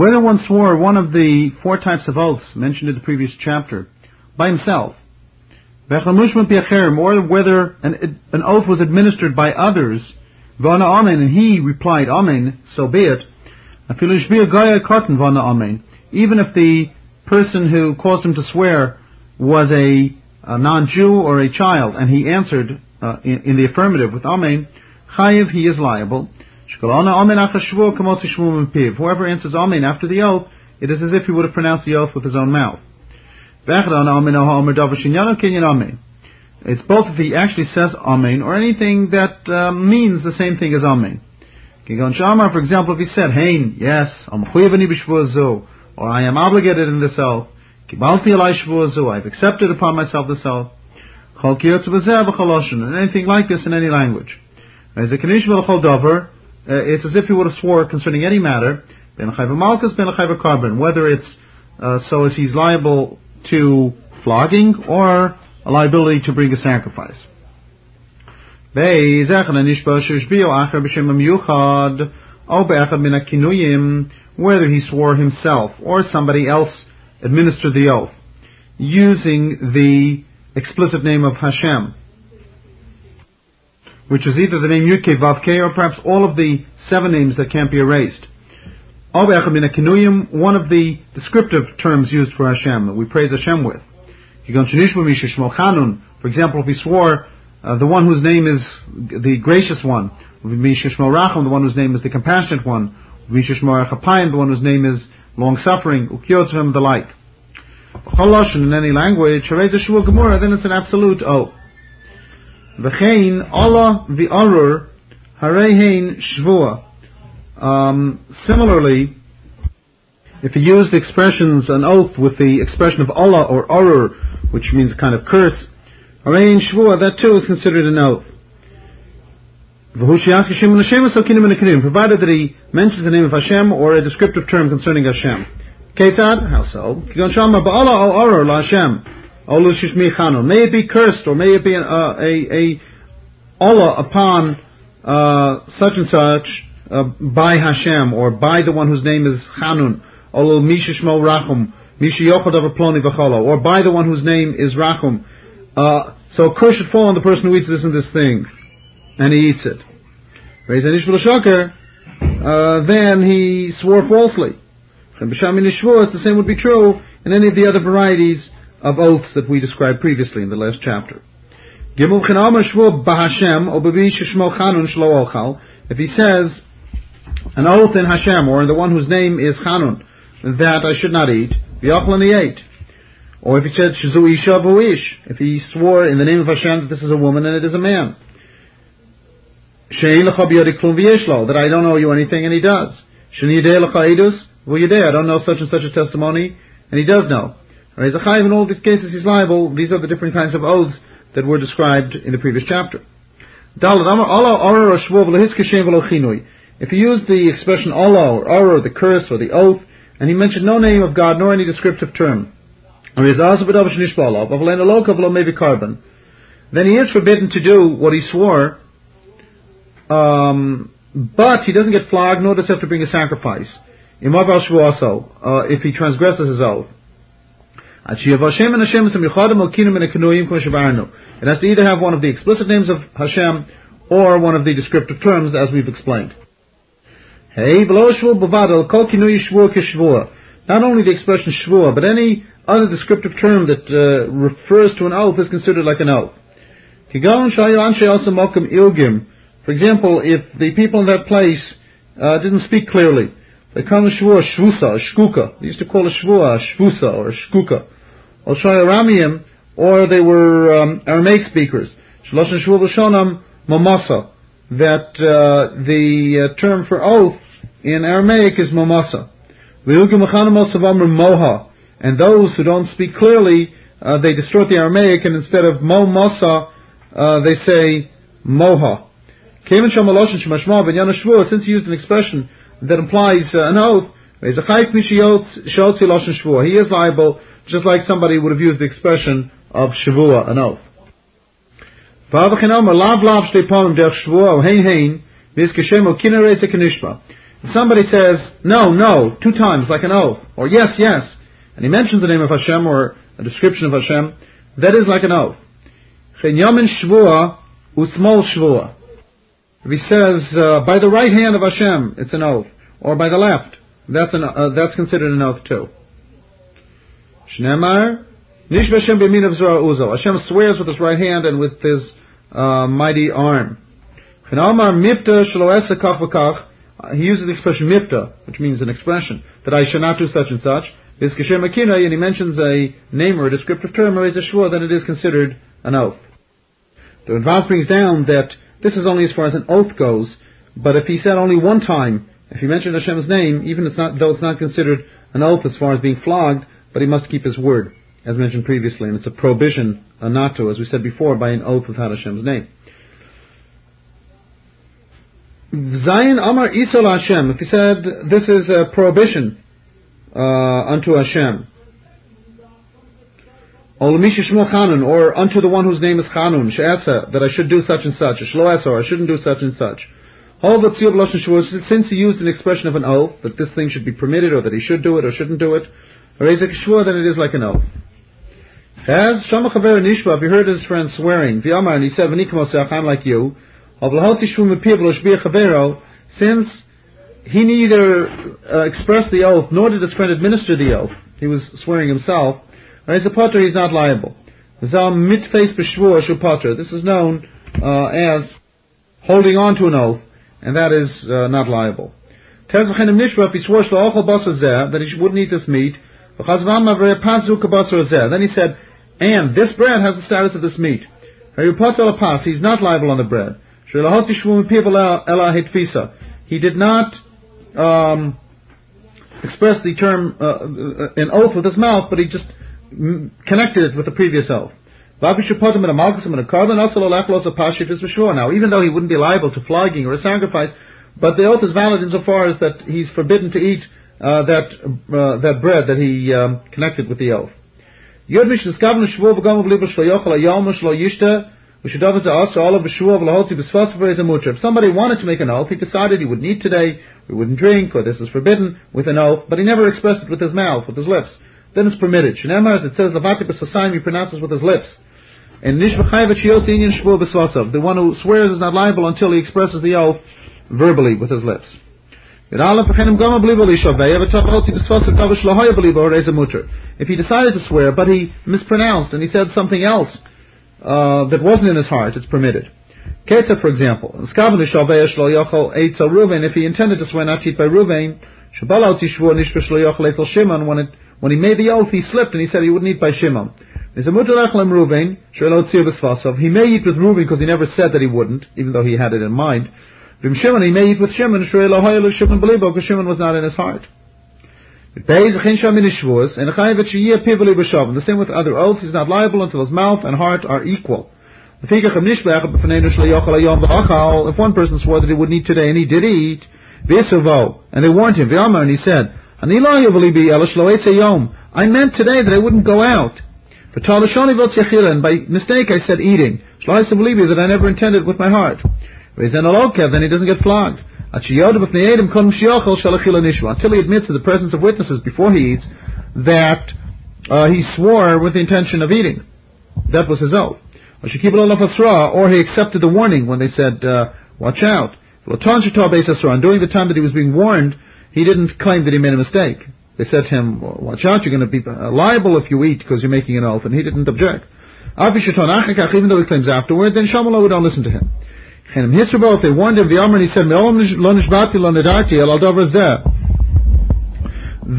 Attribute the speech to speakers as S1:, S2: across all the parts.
S1: Whether one swore one of the four types of oaths mentioned in the previous chapter by himself, or whether an, an oath was administered by others, and he replied Amen, so be it, even if the person who caused him to swear was a, a non-Jew or a child, and he answered uh, in, in, the affirmative with Amen, Chayiv, he is liable. Whoever answers Amen after the oath, it is as if he would have pronounced the oath with his own mouth. It's both if he actually says Amen or anything that uh, means the same thing as Amen. For example, if he said, Hein, yes, or I am obligated in this oath, I've accepted upon myself this oath, and anything like this in any language. As a uh, it's as if he would have swore concerning any matter, whether it's uh, so as he's liable to flogging or a liability to bring a sacrifice. Whether he swore himself or somebody else administered the oath using the explicit name of Hashem, which is either the name Yudke Vavke or perhaps all of the seven names that can't be erased. One of the descriptive terms used for Hashem that we praise Hashem with. For example, if he swore uh, the one whose name is the gracious one, the one whose name is the compassionate one, the one whose name is long-suffering, the like. In any language, then it's an absolute oath. V'chein Allah v'arur harehein shvua. Um, similarly, if you use the expressions an oath with the expression of Allah or arur, which means a kind of curse, harehein shvua, that too is considered an oath. Provided that he mentions the name of Hashem or a descriptive term concerning Hashem. Ketzad, how so? May it be cursed, or may it be uh, a, a Allah upon uh, such and such uh, by Hashem, or by the one whose name is Hanun, or by the one whose name is Rachum. Uh, so a curse should fall on the person who eats this and this thing, and he eats it. Uh, then he swore falsely. The same would be true in any of the other varieties of oaths that we described previously in the last chapter. If he says an oath in Hashem or in the one whose name is Hanun that I should not eat, he ate. Or if he said Shizu Isha if he swore in the name of Hashem that this is a woman and it is a man. That I don't owe you anything and he does. Well, you I don't know such and such a testimony, and he does know. He's a chayiv in all these cases, he's liable. These are the different kinds of oaths that were described in the previous chapter. If he used the expression Allah or Ara, the curse or the oath, and he mentioned no name of God nor any descriptive term, then he is forbidden to do what he swore, um, but he doesn't get flogged nor does he have to bring a sacrifice. uh, if he transgresses his oath. It has to either have one of the explicit names of Hashem or one of the descriptive terms as we've explained. Not only the expression shvua, but any other descriptive term that uh, refers to an oath is considered like an oath. For example, if the people in that place uh, didn't speak clearly, they call a shvua shvusa, shkuka. They used to call a shvua a shvusa or shkuka. Or shayaramiyim, or they were um, Aramaic speakers. Shalosha shvua b'shonam mamasa. That uh, the uh, term for oath in Aramaic is mamasa. moha. And those who don't speak clearly, uh, they distort the Aramaic, and instead of mo masa, uh, they say moha. Since he used an expression that implies uh, an oath. He is liable, just like somebody would have used the expression of shavua, an oath. If somebody says, no, no, two times, like an oath, or yes, yes, and he mentions the name of Hashem or a description of Hashem, that is like an oath. Yamin shvua usmol shvua. If he says, uh, by the right hand of Hashem, it's an oath, or by the left, that's, an, uh, that's considered an oath too. Shnemar, Nish Hashem b'min of uzo. Hashem swears with his right hand and with his uh, mighty arm. Mipta he uses the expression mipta, which means an expression, that I shall not do such and such. Is kasher makina, and he mentions a name or a descriptive term, or is a shvur, then it is considered an oath. The Advance brings down that this is only as far as an oath goes, but if he said only one time, if he mentioned Hashem's name, even it's not, though it's not considered an oath as far as being flogged, but he must keep his word, as mentioned previously, and it's a prohibition, a not to, as we said before, by an oath without Hashem's name. Zion Amar Isol Hashem, if he said this is a prohibition uh, unto Hashem, or unto the one whose name is Chanun, She'esa, that I should do such and such, Shloesa, or I shouldn't do such and such. Since he used an expression of an oath, that this thing should be permitted, or that he should do it, or shouldn't do it, then it is like an oath. As Shama Chaver Nishba, he heard his friend swearing, and he said, I'm like you, since he neither uh, expressed the oath, nor did his friend administer the oath, he was swearing himself, as a potter, he's not liable. This is known uh, as holding on to an oath, and that is uh, not liable. That he wouldn't eat this meat, then he said, and this bread has the status of this meat. He's not liable on the bread. He did not um, express the term uh, uh, an oath with his mouth, but he just connected it with the previous v'shuvah. Now, even though he wouldn't be liable to flogging or a sacrifice, but the oath is valid insofar as that he's forbidden to eat uh, that uh, that bread that he um, connected with the oath. If somebody wanted to make an oath, he decided he would eat today, he wouldn't drink, or this is forbidden, with an oath, but he never expressed it with his mouth, with his lips. Then it's permitted. Shnemar, as it says, Lavati B'Sasayim, he pronounces with his lips. And Nish The one who swears is not liable until he expresses the oath verbally with his lips. If he decided to swear, but he mispronounced and he said something else uh, that wasn't in his heart, it's permitted. Ketza, for example, if he intended to swear not to eat by Reuven, when it when he made the oath, he slipped and he said he wouldn't eat by Shimon. He He may eat with Reuven because he never said that he wouldn't, even though he had it in mind. Shimon, he may eat with Shimon, because Shimon was not in his heart. The same with other oaths, he's not liable until his mouth and heart are equal. If one person swore that he wouldn't eat today and he did eat, and they warned him, and he said, I meant today that I wouldn't go out. But And by mistake I said eating. That I never intended with my heart. Then he doesn't get flogged. Until he admits in the presence of witnesses before he eats that uh, he swore with the intention of eating. That was his oath. Or he accepted the warning when they said, uh, watch out. And during the time that he was being warned, he didn't claim that he made a mistake. They said to him, watch out, you're going to be liable if you eat because you're making an oath, and he didn't object. Even though he claims afterward, then Shamallah would not listen to him. And if they warned him, the Amr, and he said,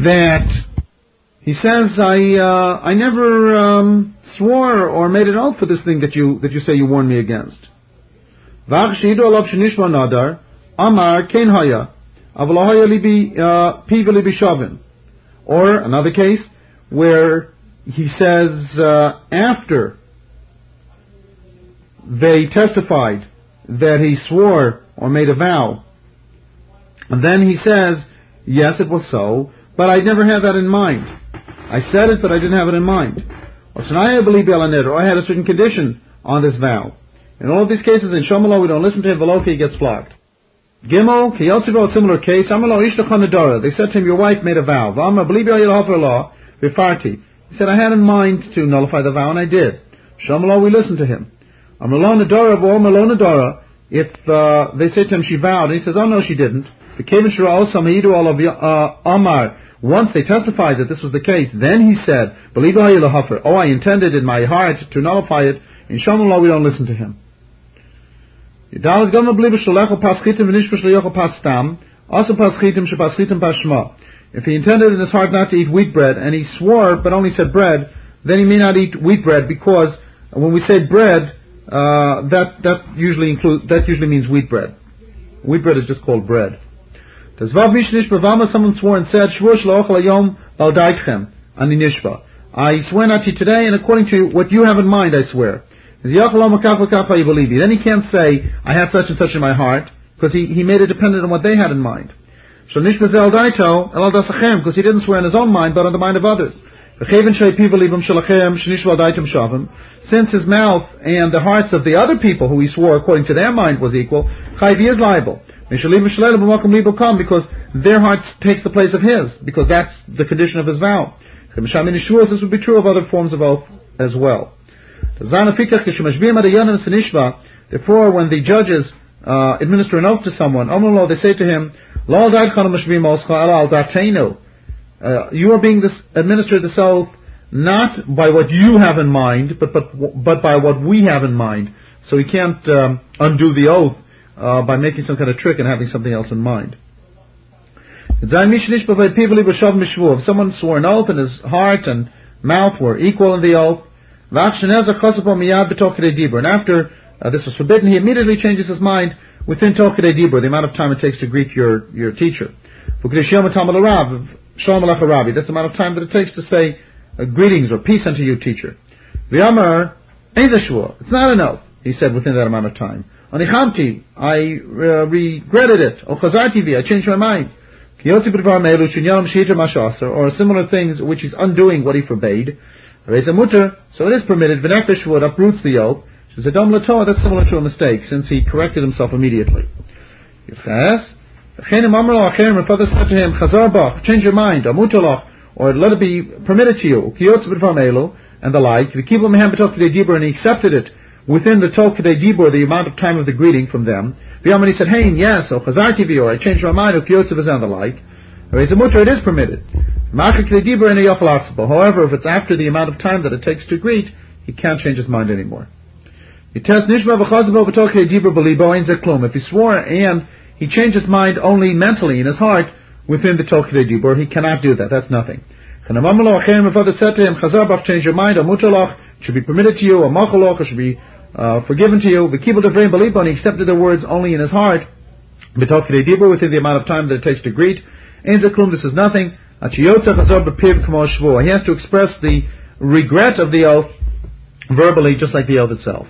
S1: that he says, I, uh, I never, um, swore or made an oath for this thing that you, that you say you warned me against. Amar or another case where he says uh, after they testified that he swore or made a vow, and then he says, yes, it was so, but I never had that in mind. I said it, but I didn't have it in mind. Or I had a certain condition on this vow. In all of these cases, in Shomallah, we don't listen to him, Veloki gets flogged. Gimel, Kiyotzivo, a similar case, Amalo Ishtachon They said to him, your wife made a vow. Vama, believe you law, Bifarti. He said, I had in mind to nullify the vow, and I did. Shamalo, we listened to him. Amalon Nadara, Bo Malon Nadara, if uh, they say to him, she vowed, and he says, oh no, she didn't. The also all of uh, Amar, once they testified that this was the case, then he said, believe Oh, I intended in my heart to nullify it. In Shamalo, we don't listen to him. Dalet gam blibe shlecho paschitim v'nish b'shlecho pastam, also paschitim shepaschitim pashma. If he intended in his heart not to eat wheat bread, and he swore but only said bread, then he may not eat wheat bread because when we say bread, uh, that that usually include that usually means wheat bread. Wheat bread is just called bread. Does vav mishnish bavama someone swore and said shvur shlochel ayom al daitchem ani nishba. I swear not to you today, and according to what you have in mind, I swear. Then he can't say, I have such and such in my heart, because he, he made it dependent on what they had in mind. So Nishmazel Daito, El Because he didn't swear in his own mind, but on the mind of others. Since his mouth and the hearts of the other people who he swore according to their mind was equal, Chayvi is liable. Because their heart takes the place of his, because that's the condition of his vow. This would be true of other forms of oath as well. Therefore, when the judges uh, administer an oath to someone, they say to him, uh, you are being this, administered this oath not by what you have in mind, but, but, but by what we have in mind. So he can't um, undo the oath uh, by making some kind of trick and having something else in mind. If someone swore an oath and his heart and mouth were equal in the oath, and after uh, this was forbidden, he immediately changes his mind within Tokide Dibur, the amount of time it takes to greet your, your teacher. That's the amount of time that it takes to say uh, greetings or peace unto you, teacher. V'yamar, it's not enough, he said within that amount of time. Anichamti, I uh, regretted it. O chazarti I changed my mind. Or similar things which is undoing what he forbade. Reza mutter, so it is permitted. V'nefesh would uproots the yoke. She says, Adam latoa, that's similar to a mistake, since he corrected himself immediately. Yes. My father said to him, Chazar bach, change your mind, amutaloch, or let it be permitted to you, and the like. V'kibu mehem b'tok dibur, and he accepted it within the tol dibur, the amount of time of the greeting from them. V'yaman he said, hey, yes, o chazar tivi, or I changed my mind, o kiyotz and the like. It is permitted. However, if it's after the amount of time that it takes to greet, he can't change his mind anymore. If he swore and he changed his mind only mentally in his heart within the Tokide Dibur, he cannot do that. That's nothing. If others said to him, change your mind, mutalach, should be permitted to you, or machaloch, it should be uh, forgiven to you. The kibul devreim believe and he accepted the words only in his heart. Within the amount of time that it takes to greet. This is nothing. He has to express the regret of the oath verbally, just like the oath itself.